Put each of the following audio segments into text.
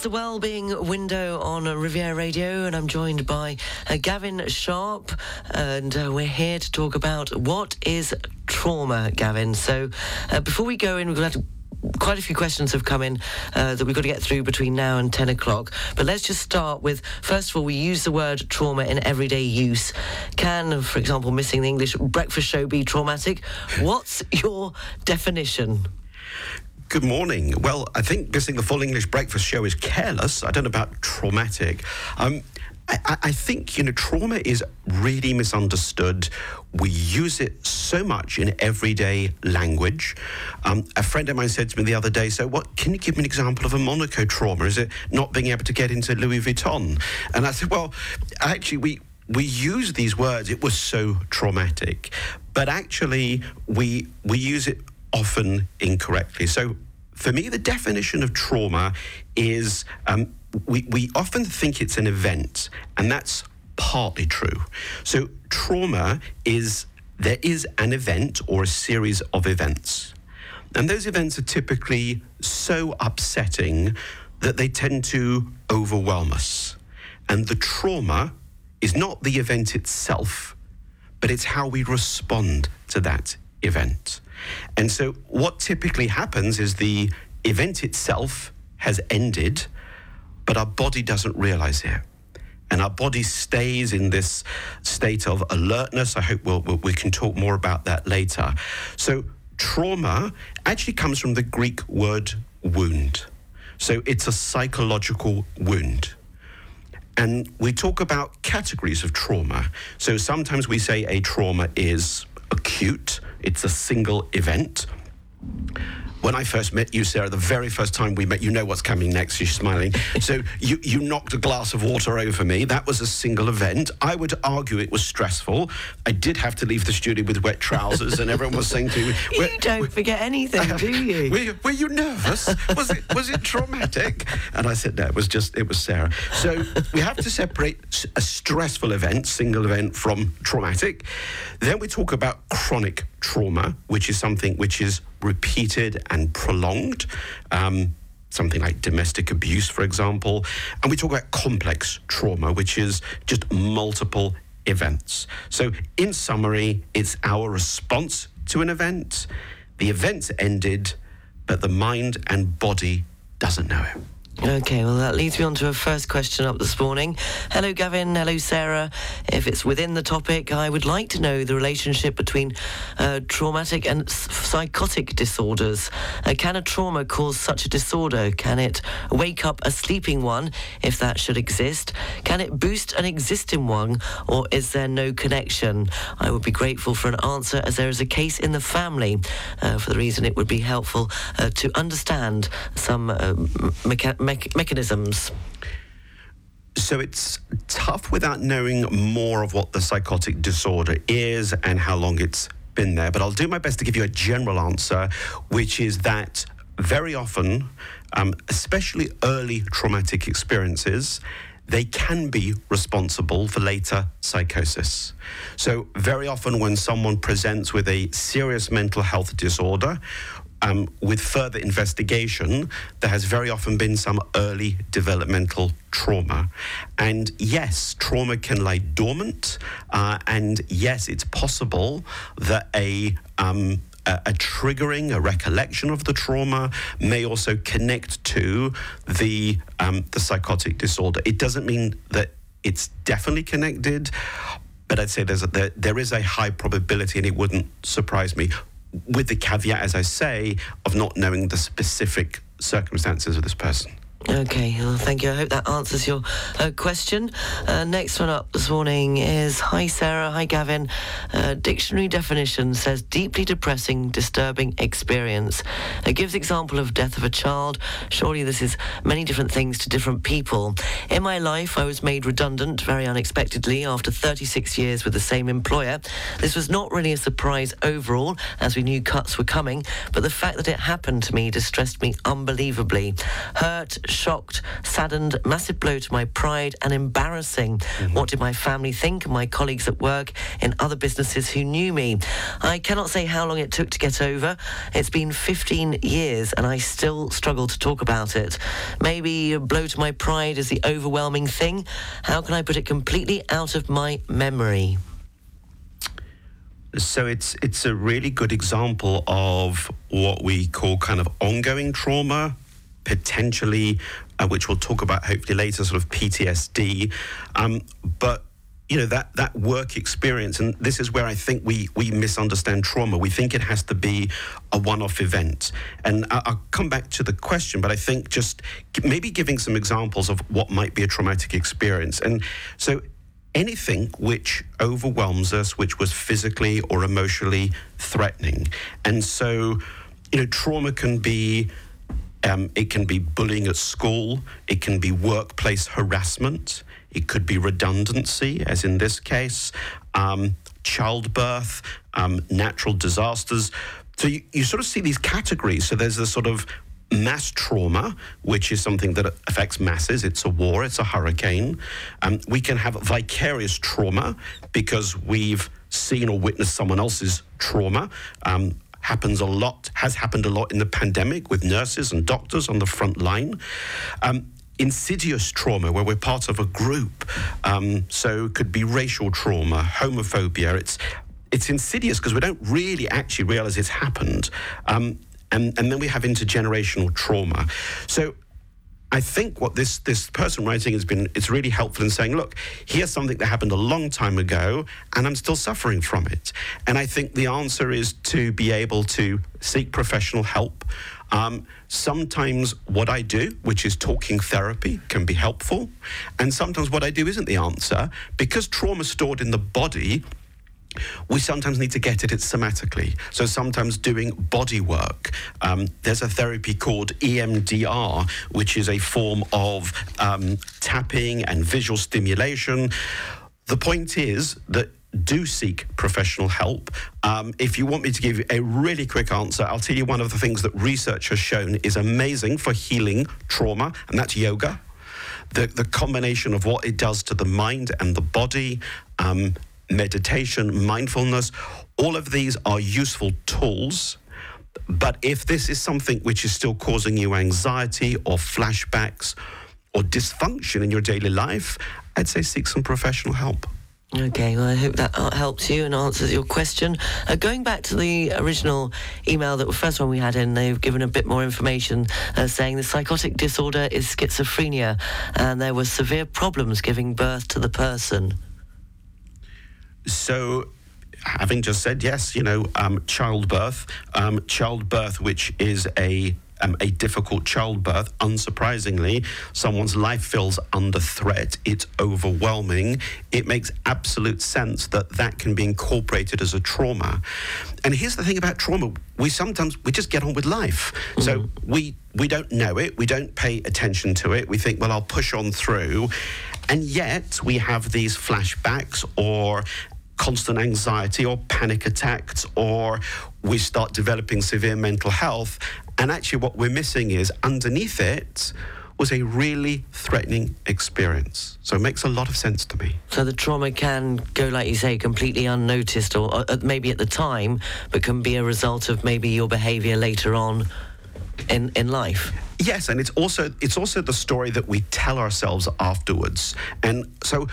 It's the Wellbeing Window on Riviera Radio, and I'm joined by uh, Gavin Sharp, and uh, we're here to talk about what is trauma, Gavin. So, uh, before we go in, we've got quite a few questions have come in uh, that we've got to get through between now and 10 o'clock. But let's just start with first of all, we use the word trauma in everyday use. Can, for example, missing the English breakfast show be traumatic? What's your definition? Good morning. Well, I think missing the full English breakfast show is careless. I don't know about traumatic. Um, I, I, think you know trauma is really misunderstood. We use it so much in everyday language. Um, a friend of mine said to me the other day, "So, what? Can you give me an example of a Monaco trauma? Is it not being able to get into Louis Vuitton?" And I said, "Well, actually, we." We use these words. It was so traumatic, but actually, we we use it often incorrectly. So, for me, the definition of trauma is um, we, we often think it's an event, and that's partly true. So, trauma is there is an event or a series of events. And those events are typically so upsetting that they tend to overwhelm us. And the trauma is not the event itself, but it's how we respond to that event. And so, what typically happens is the event itself has ended, but our body doesn't realize it. And our body stays in this state of alertness. I hope we'll, we can talk more about that later. So, trauma actually comes from the Greek word wound. So, it's a psychological wound. And we talk about categories of trauma. So, sometimes we say a trauma is acute, it's a single event. When I first met you, Sarah, the very first time we met, you know what's coming next. You're smiling. so you, you knocked a glass of water over me. That was a single event. I would argue it was stressful. I did have to leave the studio with wet trousers, and everyone was saying to me, "You don't forget anything, do you? Were, you? were you nervous? Was it was it traumatic?" And I said, "No, it was just it was Sarah." So we have to separate a stressful event, single event, from traumatic. Then we talk about chronic trauma, which is something which is repeated and prolonged. Um, something like domestic abuse, for example. And we talk about complex trauma, which is just multiple events. So, in summary, it's our response to an event. The event's ended, but the mind and body doesn't know it. Okay, well, that leads me on to a first question up this morning. Hello, Gavin. Hello, Sarah. If it's within the topic, I would like to know the relationship between uh, traumatic and psychotic disorders. Uh, can a trauma cause such a disorder? Can it wake up a sleeping one, if that should exist? Can it boost an existing one, or is there no connection? I would be grateful for an answer as there is a case in the family. Uh, for the reason it would be helpful uh, to understand some uh, mecha- me- mechanisms? So it's tough without knowing more of what the psychotic disorder is and how long it's been there. But I'll do my best to give you a general answer, which is that very often, um, especially early traumatic experiences, they can be responsible for later psychosis. So, very often, when someone presents with a serious mental health disorder um, with further investigation, there has very often been some early developmental trauma. And yes, trauma can lie dormant. Uh, and yes, it's possible that a um, a, triggering, a recollection of the trauma may also connect to the um, the psychotic disorder. It doesn't mean that it's definitely connected, but I'd say there's a, there, there is a high probability, and it wouldn't surprise me with the caveat, as I say, of not knowing the specific circumstances of this person. Okay, well, thank you. I hope that answers your uh, question. Uh, next one up this morning is Hi, Sarah. Hi, Gavin. Uh, dictionary definition says deeply depressing, disturbing experience. It gives example of death of a child. Surely this is many different things to different people. In my life, I was made redundant very unexpectedly after 36 years with the same employer. This was not really a surprise overall, as we knew cuts were coming, but the fact that it happened to me distressed me unbelievably. Hurt, shocked, saddened, massive blow to my pride, and embarrassing. Mm-hmm. What did my family think and my colleagues at work in other businesses who knew me? I cannot say how long it took to get over. It's been 15 years and I still struggle to talk about it. Maybe a blow to my pride is the overwhelming thing. How can I put it completely out of my memory? So it's it's a really good example of what we call kind of ongoing trauma, potentially, uh, which we'll talk about hopefully later, sort of PTSD. Um, but you know that that work experience, and this is where I think we we misunderstand trauma. We think it has to be a one-off event, and I, will come back to the question, but I think just maybe giving some examples of what might be a traumatic experience, and so anything which overwhelms us, which was physically or emotionally threatening. And so, you know, trauma can be. Um, it can be bullying at school. It can be workplace harassment. It could be redundancy, as in this case, um, childbirth, um, natural disasters. So you, you sort of see these categories. So there's a sort of mass trauma, which is something that affects masses. It's a war, it's a hurricane. Um, we can have vicarious trauma because we've seen or witnessed someone else's trauma. Um, happens a lot, has happened a lot in the pandemic with nurses and doctors on the front line. Um, insidious trauma where we're part of a group. Um, so it could be racial trauma, homophobia. It's it's insidious because we don't really actually realize it's happened. Um, and, and then we have intergenerational trauma. So I think what this this person writing has been it's really helpful in saying, look, here's something that happened a long time ago, and I'm still suffering from it. And I think the answer is to be able to seek professional help. Um, sometimes what I do, which is talking therapy, can be helpful, and sometimes what I do isn't the answer because trauma stored in the body we sometimes need to get at it somatically. So sometimes doing body work. Um, there's a therapy called EMDR, which is a form of um, tapping and visual stimulation. The point is that do seek professional help. Um, if you want me to give a really quick answer, I'll tell you one of the things that research has shown is amazing for healing trauma, and that's yoga. The, the combination of what it does to the mind and the body, um, meditation, mindfulness, all of these are useful tools. But if this is something which is still causing you anxiety or flashbacks or dysfunction in your daily life, I'd say seek some professional help. Okay, well, I hope that uh, helps you and answers your question. Uh, going back to the original email, that the first one we had in, they've given a bit more information uh, saying the psychotic disorder is schizophrenia and there were severe problems giving birth to the person. So having just said yes, you know, um, childbirth, um, childbirth, which is a um, a difficult childbirth, unsurprisingly, someone's life feels under threat. It's overwhelming. It makes absolute sense that that can be incorporated as a trauma. And here's the thing about trauma: we sometimes we just get on with life. Mm-hmm. So we we don't know it. We don't pay attention to it. We think, well, I'll push on through. And yet we have these flashbacks or constant anxiety or panic attacks, or we start developing severe mental health. And actually, what we're missing is underneath it was a really threatening experience. So it makes a lot of sense to me. So the trauma can go, like you say, completely unnoticed, or uh, maybe at the time, but can be a result of maybe your behaviour later on in, in life. Yes, and it's also it's also the story that we tell ourselves afterwards. And so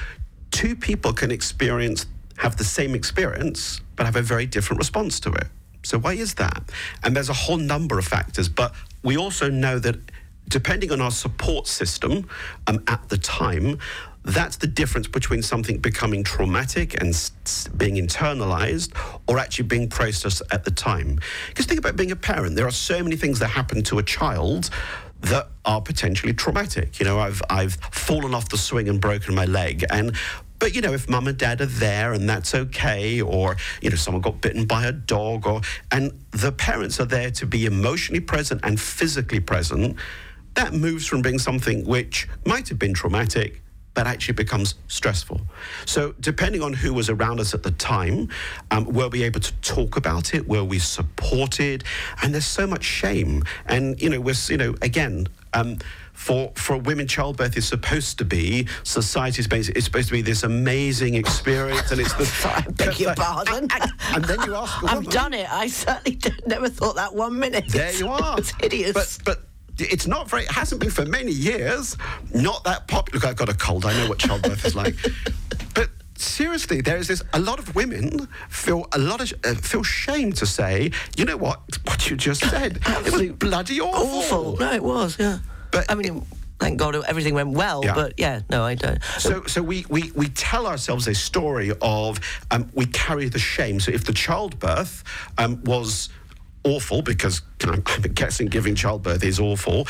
two people can experience have the same experience but have a very different response to it. So why is that? And there's a whole number of factors, but we also know that depending on our support system um, at the time, that's the difference between something becoming traumatic and being internalized or actually being processed at the time. Because think about being a parent. There are so many things that happen to a child that are potentially traumatic. You know, I've I've fallen off the swing and broken my leg, and but you know, if mum and dad are there and that's okay, or you know, someone got bitten by a dog, or and the parents are there to be emotionally present and physically present, that moves from being something which might have been traumatic but actually becomes stressful. So, depending on who was around us at the time, um, were we able to talk about it? Were we supported? And there's so much shame. And, you know, we're, you know, again, um, for for women, childbirth is supposed to be society's basic. It's supposed to be this amazing experience, and it's the. I beg your pardon. And, and then you ask, I've done it. I certainly never thought that one minute. There you are. It's hideous. But but it's not very. It hasn't been for many years. Not that popular. Look, I've got a cold. I know what childbirth is like. But seriously, there is this. A lot of women feel a lot of uh, feel shame to say. You know what? What you just said. it was bloody awful. awful. No, it was. Yeah. But- I mean, thank God everything went well. Yeah. But yeah, no, I don't. So, so we, we, we tell ourselves a story of um, we carry the shame. So if the childbirth um, was awful, because I'm guessing giving childbirth is awful,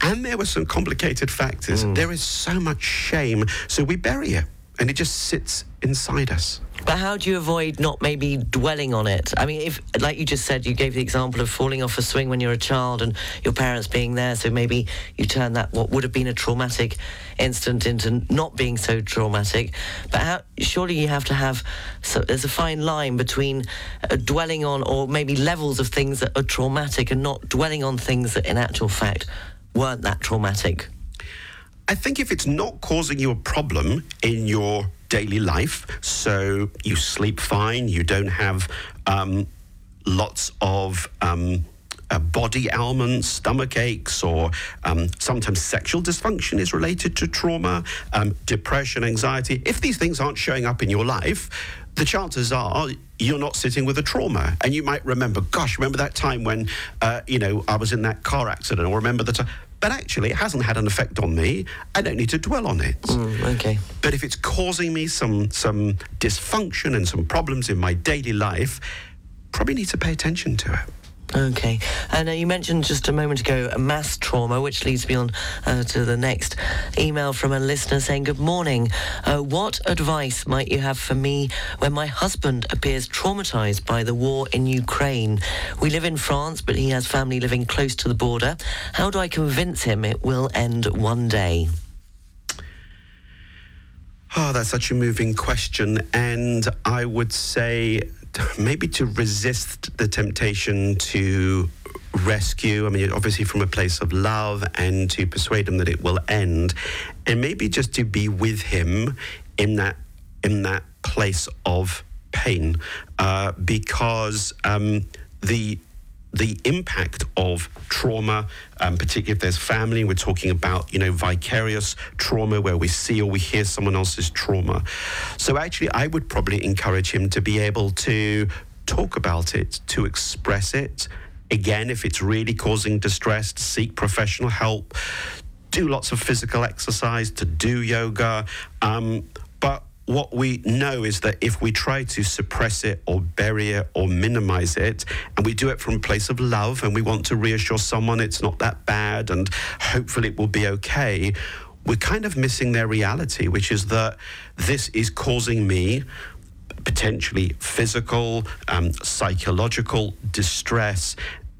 and there were some complicated factors, mm. there is so much shame. So we bury it, and it just sits inside us. But how do you avoid not maybe dwelling on it? I mean, if, like you just said, you gave the example of falling off a swing when you're a child and your parents being there, so maybe you turn that what would have been a traumatic incident into not being so traumatic. But how, surely you have to have, so there's a fine line between uh, dwelling on or maybe levels of things that are traumatic and not dwelling on things that in actual fact weren't that traumatic. I think if it's not causing you a problem in your daily life, so you sleep fine, you don't have um, lots of um, uh, body ailments, stomach aches, or um, sometimes sexual dysfunction is related to trauma, um, depression, anxiety. If these things aren't showing up in your life, the chances are you're not sitting with a trauma. And you might remember, gosh, remember that time when, uh, you know, I was in that car accident, or remember the time. But actually, it hasn't had an effect on me. I don't need to dwell on it. Mm, okay. But if it's causing me some some dysfunction and some problems in my daily life, probably need to pay attention to it. Okay. And uh, you mentioned just a moment ago a mass trauma, which leads me on uh, to the next email from a listener saying, Good morning. Uh, what advice might you have for me when my husband appears traumatized by the war in Ukraine? We live in France, but he has family living close to the border. How do I convince him it will end one day? Oh, that's such a moving question. And I would say maybe to resist the temptation to rescue. I mean, obviously from a place of love and to persuade him that it will end. And maybe just to be with him in that in that place of pain. Uh, because um, the the impact of trauma, um, particularly if there's family, we're talking about, you know, vicarious trauma where we see or we hear someone else's trauma. So actually, I would probably encourage him to be able to talk about it, to express it. Again, if it's really causing distress, to seek professional help, do lots of physical exercise, to do yoga. Um, what we know is that if we try to suppress it or bury it or minimize it, and we do it from a place of love and we want to reassure someone it's not that bad and hopefully it will be okay, we're kind of missing their reality, which is that this is causing me potentially physical, um, psychological distress,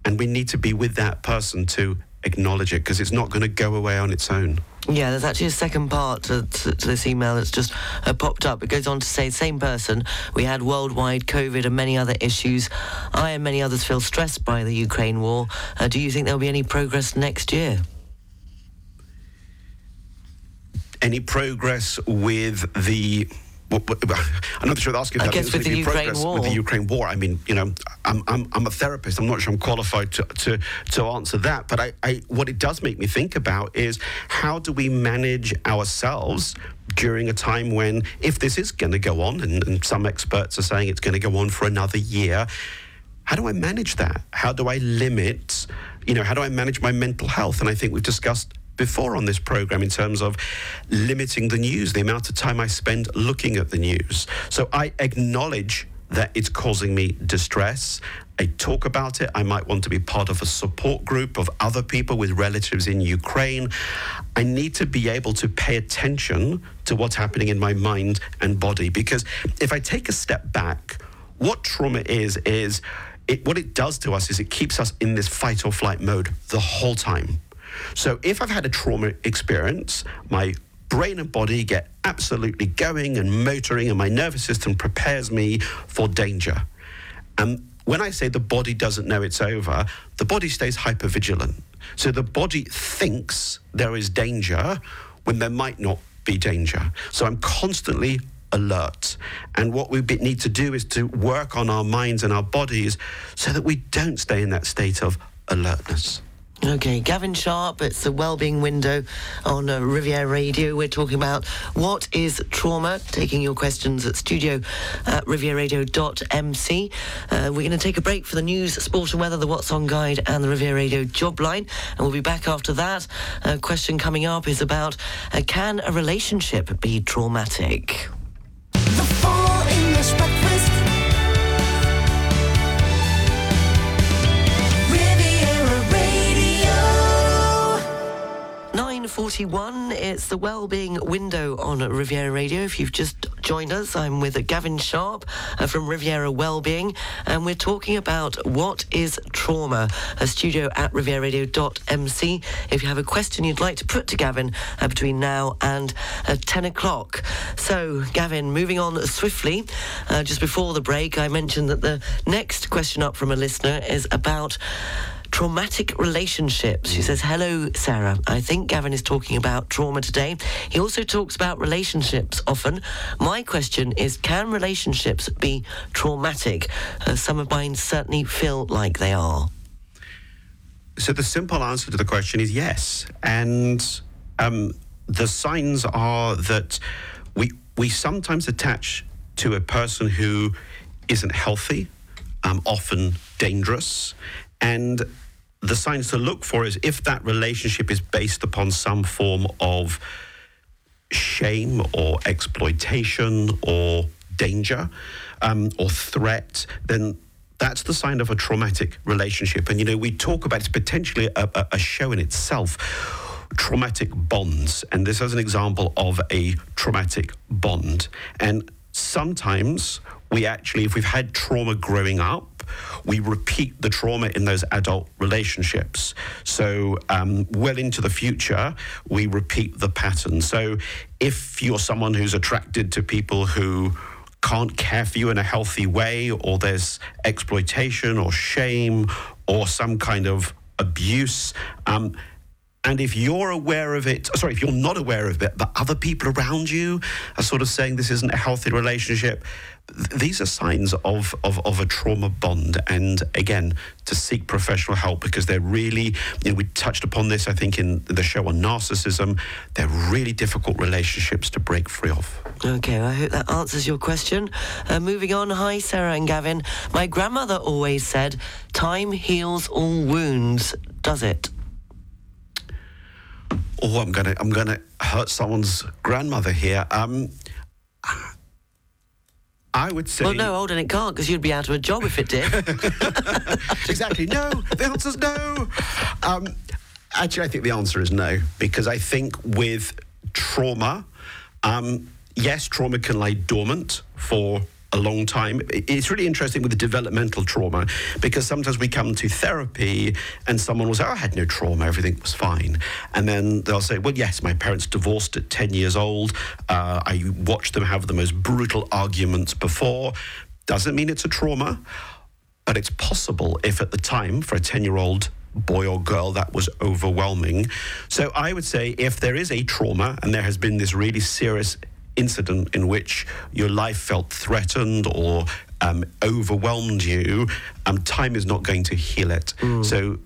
and we need to be with that person to acknowledge it because it's not going to go away on its own. Yeah, there's actually a second part to, to, to this email that's just uh, popped up. It goes on to say, same person, we had worldwide COVID and many other issues. I and many others feel stressed by the Ukraine war. Uh, do you think there'll be any progress next year? Any progress with the I'm not sure asking I that. guess Is with the Ukraine progress war. With the Ukraine war, I mean, you know, I'm, I'm, I'm a therapist. I'm not sure I'm qualified to, to, to answer that. But I, I, what it does make me think about is how do we manage ourselves during a time when, if this is going to go on, and, and some experts are saying it's going to go on for another year, how do I manage that? How do I limit, you know, how do I manage my mental health? And I think we've discussed before on this program in terms of limiting the news, the amount of time I spend looking at the news. So I acknowledge that it's causing me distress. I talk about it. I might want to be part of a support group of other people with relatives in Ukraine. I need to be able to pay attention to what's happening in my mind and body because if I take a step back, what trauma is, is it, what it does to us is it keeps us in this fight or flight mode the whole time. So if I've had a trauma experience, my brain and body get absolutely going and motoring, and my nervous system prepares me for danger. And when I say the body doesn't know it's over, the body stays hypervigilant. So the body thinks there is danger when there might not be danger. So I'm constantly alert. And what we need to do is to work on our minds and our bodies so that we don't stay in that state of alertness. Okay, Gavin Sharp, it's the Wellbeing Window on uh, Riviera Radio. We're talking about what is trauma, taking your questions at studio at rivieraradio.mc. Uh, we're going to take a break for the news, sport and weather, the What's On Guide and the Riviera Radio job line. And we'll be back after that. A question coming up is about uh, can a relationship be traumatic? 9.41, it's the Wellbeing Window on Riviera Radio. If you've just joined us, I'm with Gavin Sharp uh, from Riviera Wellbeing, and we're talking about what is trauma. A studio at rivieraradio.mc. If you have a question you'd like to put to Gavin uh, between now and uh, 10 o'clock. So, Gavin, moving on swiftly, uh, just before the break, I mentioned that the next question up from a listener is about traumatic relationships. She says, Hello, Sarah. I think Gavin is talking about trauma today. He also talks about relationships often. My question is Can relationships be traumatic? Uh, some of mine certainly feel like they are. So the simple answer to the question is yes. And um, the signs are that we, we sometimes attach to a person who isn't healthy, um, often dangerous, and the signs to look for is if that relationship is based upon some form of shame or exploitation or danger um, or threat, then that's the sign of a traumatic relationship. And, you know, we talk about it's potentially a, a, show in itself traumatic bonds. And this is an example of a traumatic bond. And sometimes we actually, if we've had trauma growing up, we repeat the trauma in those adult relationships. So, um, well into the future, we repeat the pattern. So, if you're someone who's attracted to people who can't care for you in a healthy way, or there's exploitation or shame or some kind of abuse, um, and if you're aware of it, sorry, if you're not aware of it, but other people around you are sort of saying this isn't a healthy relationship, these are signs of, of, of a trauma bond. And again, to seek professional help because they're really, you know, we touched upon this, I think, in the show on narcissism. They're really difficult relationships to break free of. Okay, well, I hope that answers your question. Uh, moving on, hi, Sarah and Gavin. My grandmother always said, time heals all wounds, does it? Oh, I'm gonna, I'm gonna hurt someone's grandmother here. Um, I would say. Well, no, hold on, it can't because you'd be out of a job if it did. exactly. No, the answer is no. Um, actually, I think the answer is no because I think with trauma, um, yes, trauma can lie dormant for a long time. It's really interesting with the developmental trauma because sometimes we come to therapy and someone will say, oh, I had no trauma, everything was fine. And then they'll say, Well, yes, my parents divorced at 10 years old. Uh, I watched them have the most brutal arguments before. Doesn't mean it's a trauma, but it's possible if at the time for a 10 year old boy or girl that was overwhelming. So I would say if there is a trauma and there has been this really serious incident in which your life felt threatened or um, overwhelmed you, um, time is not going to heal it. Mm. So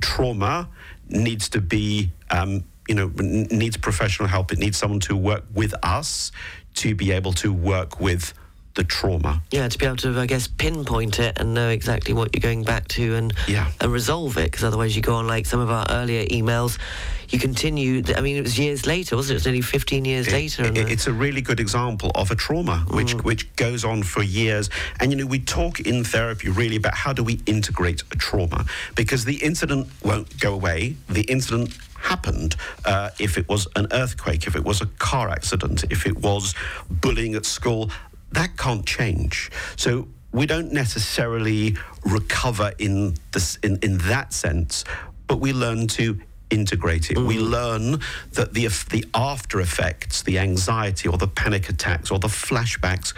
trauma needs to be, um, you know, needs professional help. It needs someone to work with us to be able to work with the trauma. Yeah, to be able to, I guess, pinpoint it and know exactly what you're going back to and, yeah. and resolve it. Because otherwise, you go on like some of our earlier emails. You continue. I mean, it was years later, wasn't it? It was nearly 15 years it, later. It, it's a really good example of a trauma which mm. which goes on for years. And you know, we talk in therapy really about how do we integrate a trauma because the incident won't go away. The incident happened uh, if it was an earthquake, if it was a car accident, if it was bullying at school, that can't change. So we don't necessarily recover in this in, in that sense, but we learn to integrate it. We mm. learn that the the after effects, the anxiety or the panic attacks or the flashbacks,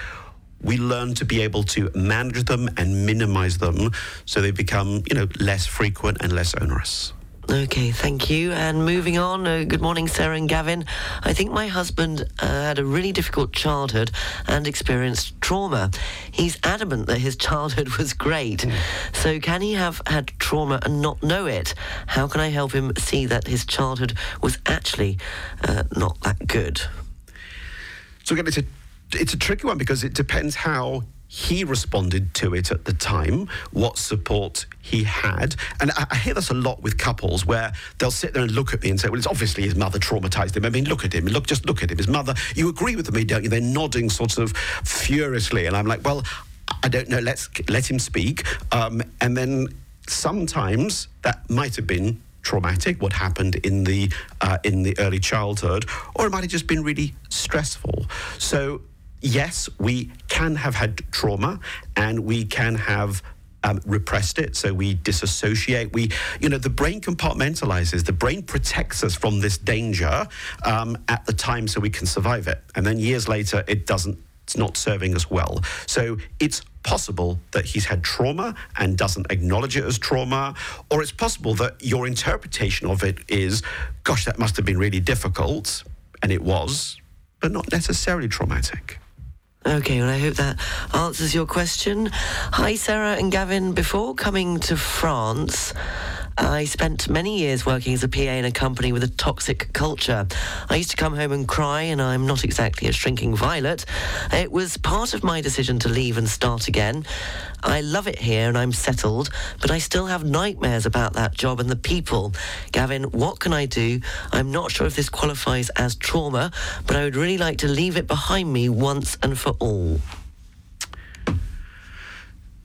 we learn to be able to manage them and minimize them so they become, you know, less frequent and less onerous. Okay, thank you. And moving on, uh, good morning, Sarah and Gavin. I think my husband uh, had a really difficult childhood and experienced trauma. He's adamant that his childhood was great. Mm. So, can he have had trauma and not know it? How can I help him see that his childhood was actually uh, not that good? So, again, it's a it's a tricky one because it depends how he responded to it at the time, what support he had. And I, I, hear this a lot with couples where they'll sit there and look at me and say, well, it's obviously his mother traumatized him. I mean, look at him. Look, just look at him. His mother, you agree with me, don't you? They're nodding sort of furiously. And I'm like, well, I don't know. Let's let him speak. Um, and then sometimes that might have been traumatic, what happened in the uh, in the early childhood, or it might have just been really stressful. So yes, we can have had trauma and we can have um, repressed it, so we disassociate. We, you know, the brain compartmentalizes. The brain protects us from this danger um, at the time, so we can survive it. And then years later, it doesn't. It's not serving us well. So it's possible that he's had trauma and doesn't acknowledge it as trauma, or it's possible that your interpretation of it is, "Gosh, that must have been really difficult," and it was, but not necessarily traumatic. Okay, well, I hope that answers your question. Hi, Sarah and Gavin. Before coming to France, I spent many years working as a PA in a company with a toxic culture. I used to come home and cry, and I'm not exactly a shrinking violet. It was part of my decision to leave and start again. I love it here and I'm settled, but I still have nightmares about that job and the people. Gavin, what can I do? I'm not sure if this qualifies as trauma, but I would really like to leave it behind me once and for all.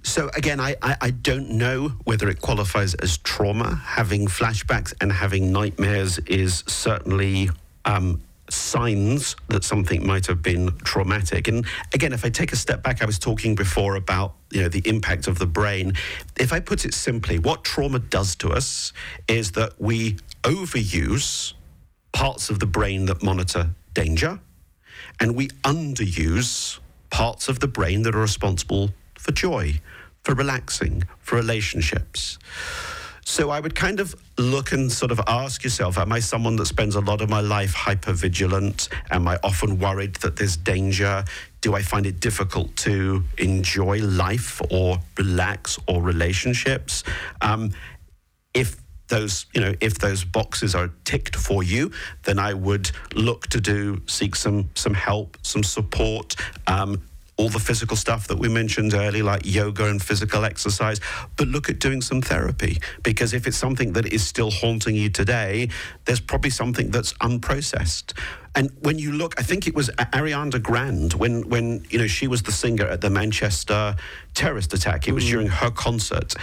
So again, I, I, I, don't know whether it qualifies as trauma. Having flashbacks and having nightmares is certainly um, signs that something might have been traumatic. And again, if I take a step back, I was talking before about you know the impact of the brain. If I put it simply, what trauma does to us is that we overuse parts of the brain that monitor danger, and we underuse parts of the brain that are responsible for joy, for relaxing, for relationships. So I would kind of look and sort of ask yourself, am I someone that spends a lot of my life hyper vigilant? Am I often worried that there's danger? Do I find it difficult to enjoy life or relax or relationships? Um, if those you know if those boxes are ticked for you then i would look to do seek some some help some support um, all the physical stuff that we mentioned earlier, like yoga and physical exercise, but look at doing some therapy. Because if it's something that is still haunting you today, there's probably something that's unprocessed. And when you look, I think it was Ariana Grande when, when you know she was the singer at the Manchester terrorist attack. It was mm. during her concert,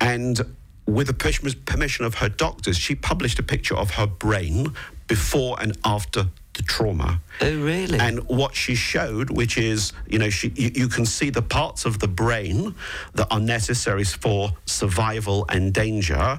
and with the permission of her doctors, she published a picture of her brain before and after the trauma. Oh, really? And what she showed, which is, you know, she, you, you, can see the parts of the brain that are necessary for survival and danger,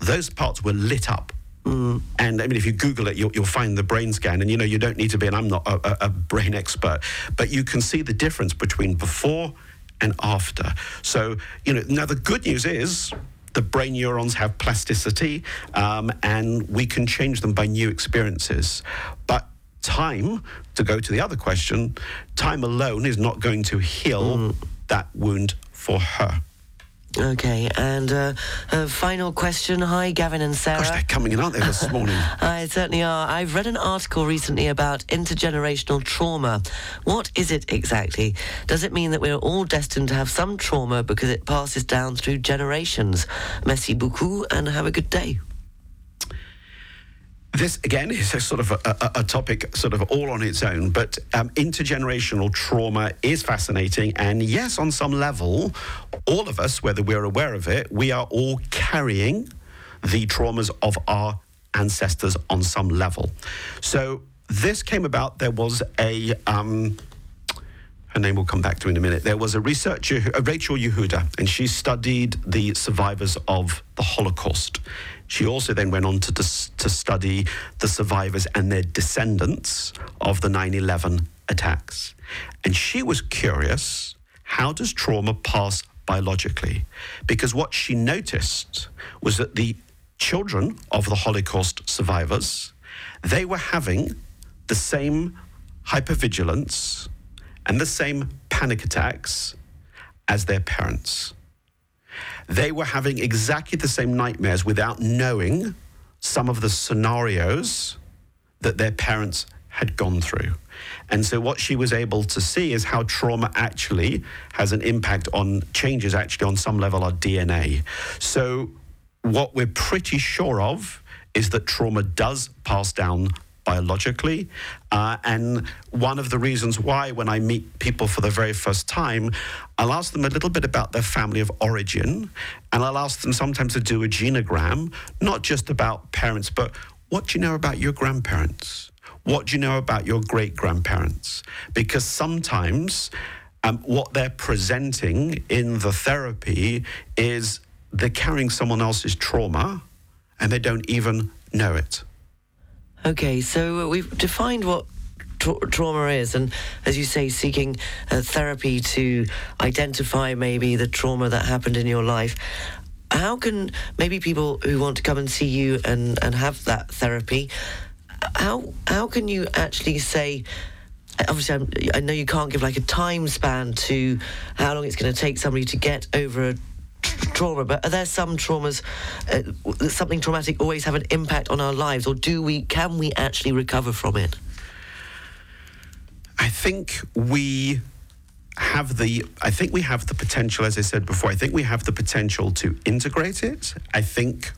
those parts were lit up. Mm. And I mean, if you Google it, you'll, you'll, find the brain scan. And, you know, you don't need to be, and I'm not a, a brain expert, but you can see the difference between before and after. So, you know, now the good news is the brain neurons have plasticity um, and we can change them by new experiences. But time, to go to the other question, time alone is not going to heal mm. that wound for her. Okay, and uh, a final question. Hi, Gavin and Sarah. Gosh, they're coming in, aren't they, this morning? I certainly are. I've read an article recently about intergenerational trauma. What is it exactly? Does it mean that we're all destined to have some trauma because it passes down through generations? Merci beaucoup, and have a good day. This again is a sort of a, a, topic, sort of all on its own. But um, intergenerational trauma is fascinating, and yes, on some level, all of us, whether we're aware of it, we are all carrying the traumas of our ancestors on some level. So this came about. There was a um, her name will come back to in a minute. There was a researcher, Rachel Yehuda, and she studied the survivors of the Holocaust. She also then went on to, dis- to study the survivors and their descendants of the 9 11 attacks. And she was curious how does trauma pass biologically? Because what she noticed was that the children of the Holocaust survivors, they were having the same hypervigilance and the same panic attacks as their parents. They were having exactly the same nightmares without knowing some of the scenarios that their parents had gone through. And so, what she was able to see is how trauma actually has an impact on changes, actually, on some level, our DNA. So, what we're pretty sure of is that trauma does pass down biologically. Uh, and one of the reasons why, when I meet people for the very first time, I'll ask them a little bit about their family of origin. And I'll ask them sometimes to do a genogram, not just about parents, but what do you know about your grandparents? What do you know about your great grandparents? Because sometimes um, what they're presenting in the therapy is they're carrying someone else's trauma and they don't even know it. Okay, so we've defined what tra- trauma is, and as you say, seeking uh, therapy to identify maybe the trauma that happened in your life. How can maybe people who want to come and see you and, and have that therapy, how how can you actually say? Obviously, I'm, i know you can't give like a time span to how long it's going to take somebody to get over a trauma, but are there some traumas, uh, something traumatic always have an impact on our lives, or do we, can we actually recover from it? I think we have the I think we have the potential as I said before I think we have the potential to integrate it. I think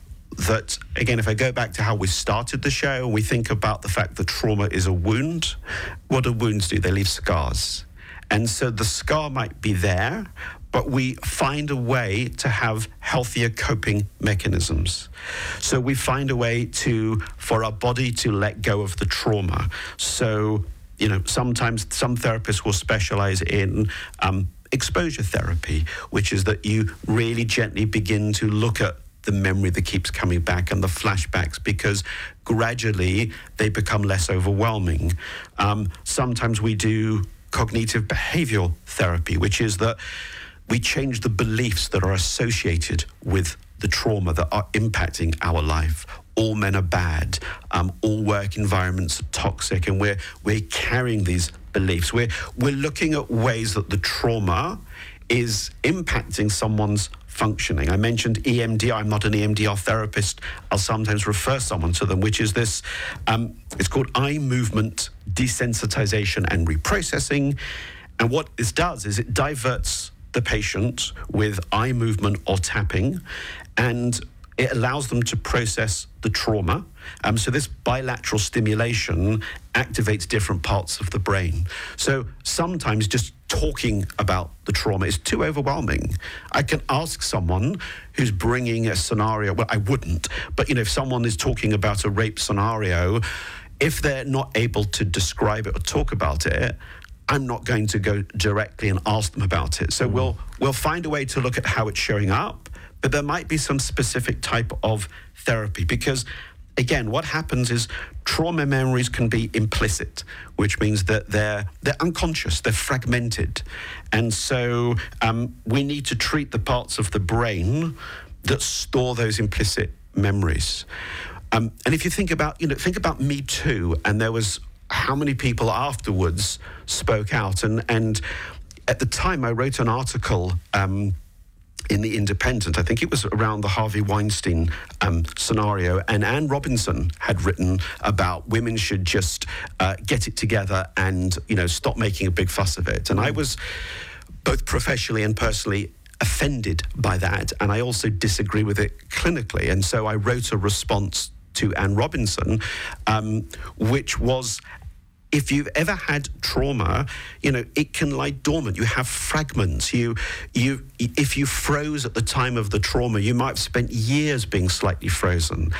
that again if I go back to how we started the show we think about the fact that trauma is a wound what do wounds do? They leave scars. And so the scar might be there but we find a way to have healthier coping mechanisms. So we find a way to for our body to let go of the trauma. So you know, sometimes some therapists will specialize in um, exposure therapy, which is that you really gently begin to look at the memory that keeps coming back and the flashbacks because gradually they become less overwhelming. Um, sometimes we do cognitive behavioral therapy, which is that we change the beliefs that are associated with the trauma that are impacting our life. All men are bad. Um, all work environments are toxic, and we're we're carrying these beliefs. We're we're looking at ways that the trauma is impacting someone's functioning. I mentioned EMDR. I'm not an EMDR therapist. I'll sometimes refer someone to them, which is this. Um, it's called eye movement desensitization and reprocessing. And what this does is it diverts the patient with eye movement or tapping, and it allows them to process the trauma. Um, so, this bilateral stimulation activates different parts of the brain. So, sometimes just talking about the trauma is too overwhelming. I can ask someone who's bringing a scenario, well, I wouldn't, but you know, if someone is talking about a rape scenario, if they're not able to describe it or talk about it, I'm not going to go directly and ask them about it. So mm. we'll we'll find a way to look at how it's showing up, but there might be some specific type of therapy because again, what happens is trauma memories can be implicit, which means that they're they're unconscious, they're fragmented, and so um, we need to treat the parts of the brain that store those implicit memories. Um, and if you think about, you know, think about Me Too, and there was how many people afterwards spoke out. And, and at the time, I wrote an article. Um, in the Independent, I think it was around the Harvey Weinstein um, scenario, and Anne Robinson had written about women should just uh, get it together and you know stop making a big fuss of it. And I was both professionally and personally offended by that, and I also disagree with it clinically. And so I wrote a response to Anne Robinson, um, which was if you've ever had trauma, you know it can lie dormant. You have fragments. You, you, if you froze at the time of the trauma, you might have spent years being slightly frozen,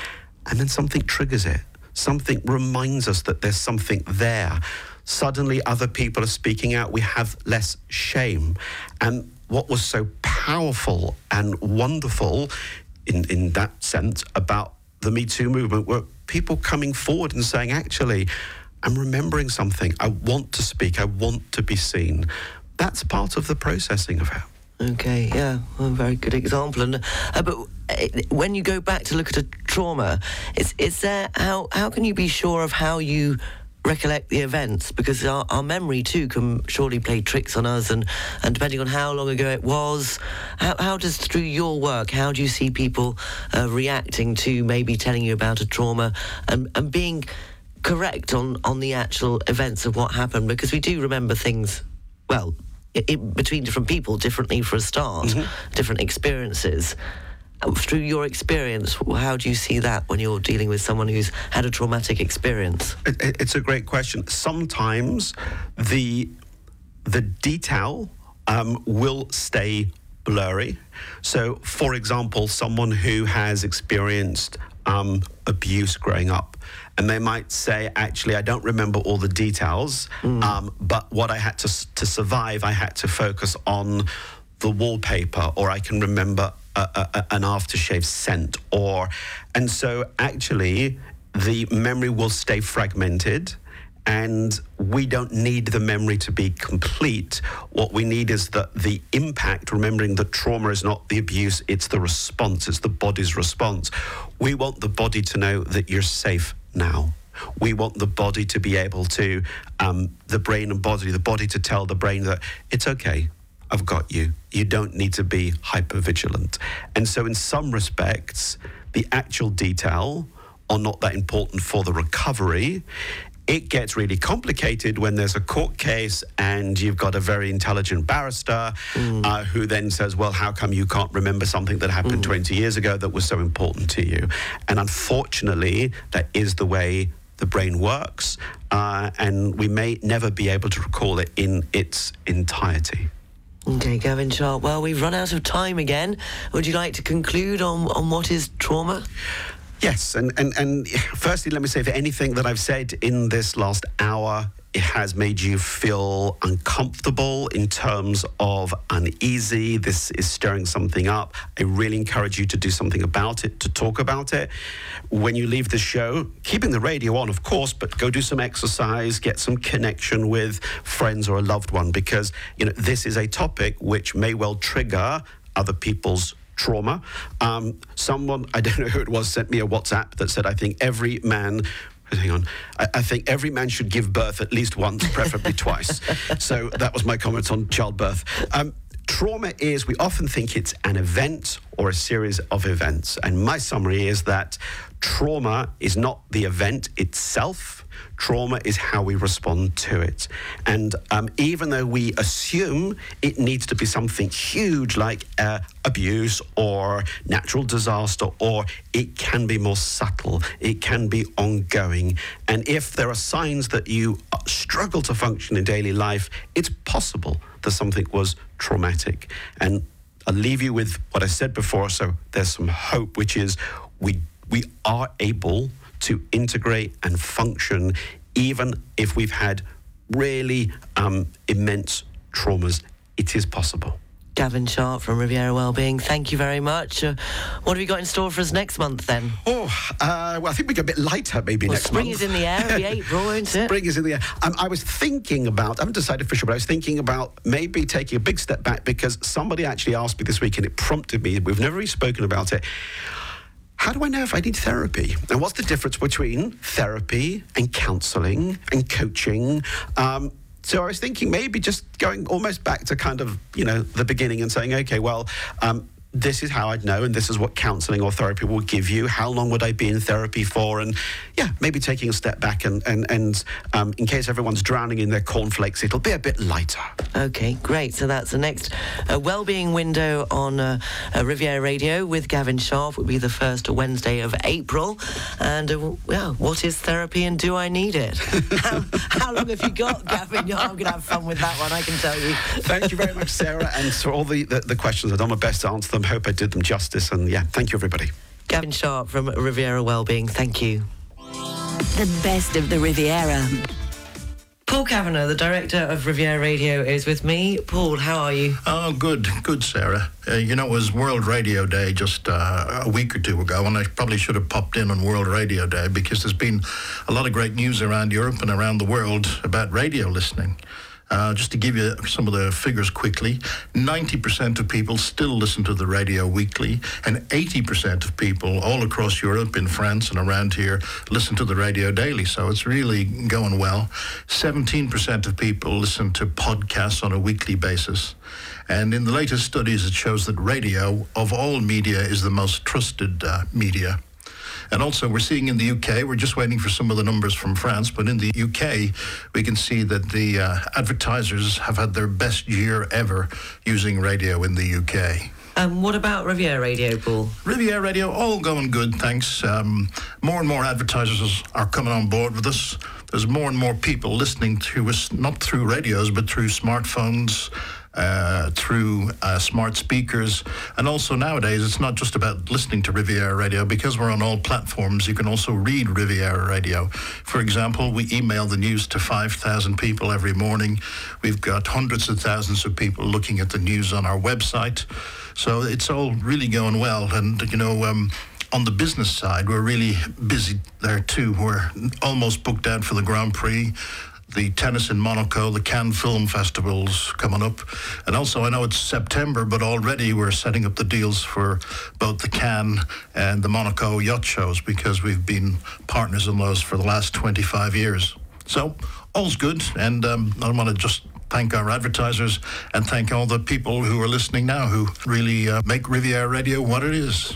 and then something triggers it. Something reminds us that there's something there. Suddenly, other people are speaking out. We have less shame, and what was so powerful and wonderful in, in that sense about the Me Too movement were people coming forward and saying, actually, I'm remembering something. I want to speak. I want to be seen. That's part of the processing of it. Okay, yeah, well, a very good example. And uh, but uh, when you go back to look at a trauma, is is there how how can you be sure of how you recollect the events because our, our, memory too can surely play tricks on us and, and depending on how long ago it was how, how does through your work how do you see people uh, reacting to maybe telling you about a trauma and, and being correct on, on the actual events of what happened because we do remember things well it, between different people differently for a start, mm-hmm. different experiences. Through your experience, how do you see that when you're dealing with someone who's had a traumatic experience? It, it's a great question. Sometimes the the detail um, will stay blurry. So, for example, someone who has experienced um, abuse growing up. And they might say, actually, I don't remember all the details, mm. um, but what I had to, to survive, I had to focus on the wallpaper, or I can remember a, a, an aftershave scent, or. And so actually, the memory will stay fragmented and we don't need the memory to be complete. What we need is that the impact, remembering that trauma is not the abuse, it's the response, it's the body's response. We want the body to know that you're safe now. We want the body to be able to, um, the brain and body, the body to tell the brain that it's okay. I've got you. You don't need to be hyper vigilant. And so, in some respects, the actual detail are not that important for the recovery it gets really complicated when there's a court case and you've got a very intelligent barrister mm. uh, who then says, Well, how come you can't remember something that happened mm. 20 years ago that was so important to you? And unfortunately, that is the way the brain works, uh, and we may never be able to recall it in its entirety. Okay, Gavin Sharp. Well, we've run out of time again. Would you like to conclude on, on what is trauma? Yes, and, and, and firstly, let me say if anything that I've said in this last hour it has made you feel uncomfortable in terms of uneasy, this is stirring something up, I really encourage you to do something about it, to talk about it. When you leave the show, keeping the radio on, of course, but go do some exercise, get some connection with friends or a loved one, because you know this is a topic which may well trigger other people's trauma. Um, someone, I don't know who it was, sent me a WhatsApp that said, I think every man hang on. I, I, think every man should give birth at least once, preferably twice. So that was my comments on childbirth. Um, trauma is, we often think it's an event or a series of events. And my summary is that trauma is not the event itself. Trauma is how we respond to it. And um, even though we assume it needs to be something huge like uh, abuse or natural disaster, or it can be more subtle, it can be ongoing. And if there are signs that you uh, struggle to function in daily life, it's possible that something was traumatic. And I'll leave you with what I said before. So there's some hope, which is we we are able to integrate and function even if we've had really um, immense traumas. It is possible. Gavin Sharp from Riviera Wellbeing, thank you very much. Uh, what have you got in store for us next month then? Oh, uh, well, I think we go a bit lighter maybe well, next spring month. Spring is in the air, it'll be April, isn't it? Spring is in the air. Um, I was thinking about, I haven't decided for sure, but I was thinking about maybe taking a big step back because somebody actually asked me this week and it prompted me, we've never really spoken about it how do I know if I need therapy? And what's the difference between therapy and counseling and coaching? Um, so I was thinking maybe just going almost back to kind of, you know, the beginning and saying, okay, well, um, this is how I'd know, and this is what counseling or therapy will give you. How long would I be in therapy for? And yeah, maybe taking a step back and, and, and um, in case everyone's drowning in their cornflakes, it'll be a bit lighter. Okay, great. So that's the next uh, well-being window on uh, uh, Riviera Radio with Gavin Sharp. Will be the first Wednesday of April. And uh, yeah, what is therapy and do I need it? how, how, long have you got, Gavin? I'm going to have fun with that one, I can tell you. Thank you very much, Sarah. And for all the, the, the questions, I've done my best to answer them hope I did them justice. And yeah, thank you, everybody. Gavin Sharp from Riviera Wellbeing, thank you. The best of the Riviera. Paul Kavanagh, the director of Riviera Radio, is with me. Paul, how are you? Oh, good, good, Sarah. Uh, you know, it was World Radio Day just uh, a week or two ago, and I probably should have popped in on World Radio Day because there's been a lot of great news around Europe and around the world about radio listening. Uh, just to give you some of the figures quickly, 90% of people still listen to the radio weekly, and 80% of people all across Europe, in France and around here, listen to the radio daily. So it's really going well. 17% of people listen to podcasts on a weekly basis. And in the latest studies, it shows that radio, of all media, is the most trusted uh, media. And also, we're seeing in the UK, we're just waiting for some of the numbers from France, but in the UK, we can see that the uh, advertisers have had their best year ever using radio in the UK. Um, what about Riviera Radio, Paul? Riviera Radio, all going good, thanks. Um, more and more advertisers are coming on board with us. There's more and more people listening to us, not through radios, but through smartphones, uh, through uh, smart speakers. And also nowadays, it's not just about listening to Riviera Radio. Because we're on all platforms, you can also read Riviera Radio. For example, we email the news to 5,000 people every morning. We've got hundreds of thousands of people looking at the news on our website. So it's all really going well. And, you know, um, on the business side, we're really busy there too. We're almost booked out for the Grand Prix the tennis in Monaco, the Cannes Film Festival's coming up. And also, I know it's September, but already we're setting up the deals for both the Cannes and the Monaco yacht shows because we've been partners in those for the last 25 years. So, all's good. And um, I want to just thank our advertisers and thank all the people who are listening now who really uh, make Riviera Radio what it is.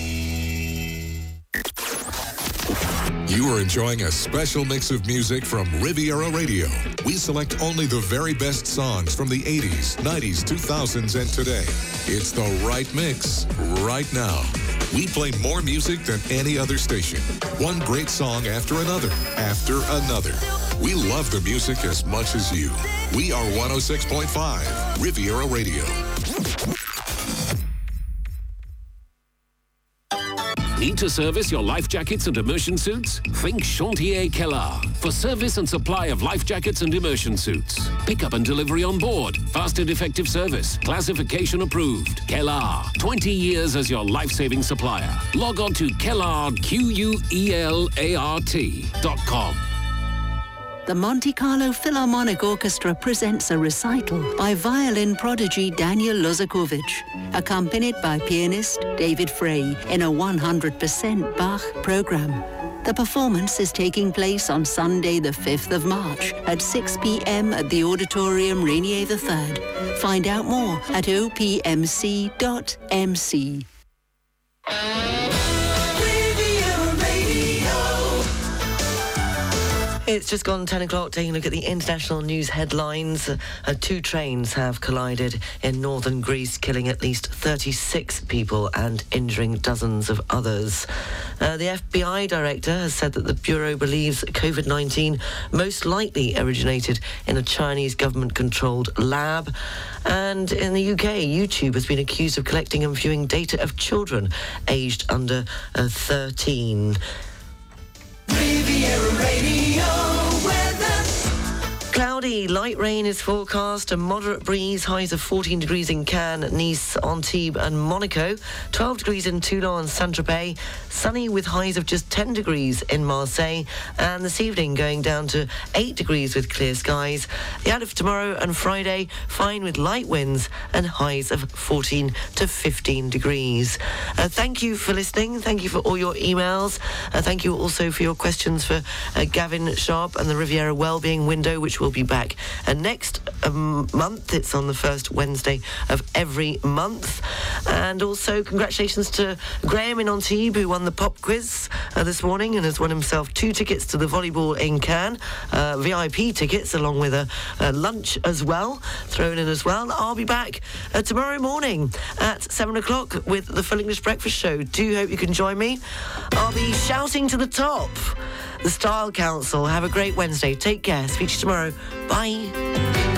You are enjoying a special mix of music from Riviera Radio. We select only the very best songs from the 80s, 90s, 2000s, and today. It's the right mix right now. We play more music than any other station. One great song after another, after another. We love the music as much as you. We are 106.5 Riviera Radio. Need to service your life jackets and immersion suits? Think Chantier Quelart for service and supply of life jackets and immersion suits. Pickup and delivery on board. Fast and effective service. Classification approved. Quelart. 20 years as your life-saving supplier. Log on to Quelart, Q-U-E-L-A-R-T dot com. The Monte Carlo Philharmonic Orchestra presents a recital by violin prodigy Daniel Lozakovich, accompanied by pianist David Fray in a 100% Bach program. The performance is taking place on Sunday, the 5th of March at 6 p.m. at the Auditorium Rainier III. Find out more at opmc.mc. It's just gone 10 o'clock, taking a look at the international news headlines. Uh, two trains have collided in northern Greece, killing at least 36 people and injuring dozens of others. Uh, the FBI director has said that the Bureau believes COVID 19 most likely originated in a Chinese government controlled lab. And in the UK, YouTube has been accused of collecting and viewing data of children aged under uh, 13. Cloudy, light rain is forecast, a moderate breeze, highs of 14 degrees in Cannes, Nice, Antibes and Monaco, 12 degrees in Toulon and Saint-Tropez, sunny with highs of just 10 degrees in Marseille, and this evening going down to 8 degrees with clear skies. The out of tomorrow and Friday, fine with light winds and highs of 14 to 15 degrees. Uh, thank you for listening. Thank you for all your emails. Uh, thank you also for your questions for uh, Gavin Sharp and the Riviera Wellbeing Window, which will be back uh, next um, month. It's on the first Wednesday of every month. And also, congratulations to Graham in Antibes, who won the pop quiz uh, this morning and has won himself two tickets to the volleyball in Cannes, uh, VIP tickets, along with a, a, lunch as well, thrown in as well. I'll be back uh, tomorrow morning at 7 o'clock with the Full English Breakfast Show. Do hope you can join me. I'll be shouting to the top. The Style Council. Have a great Wednesday. Take care. Speak to you tomorrow. Bye.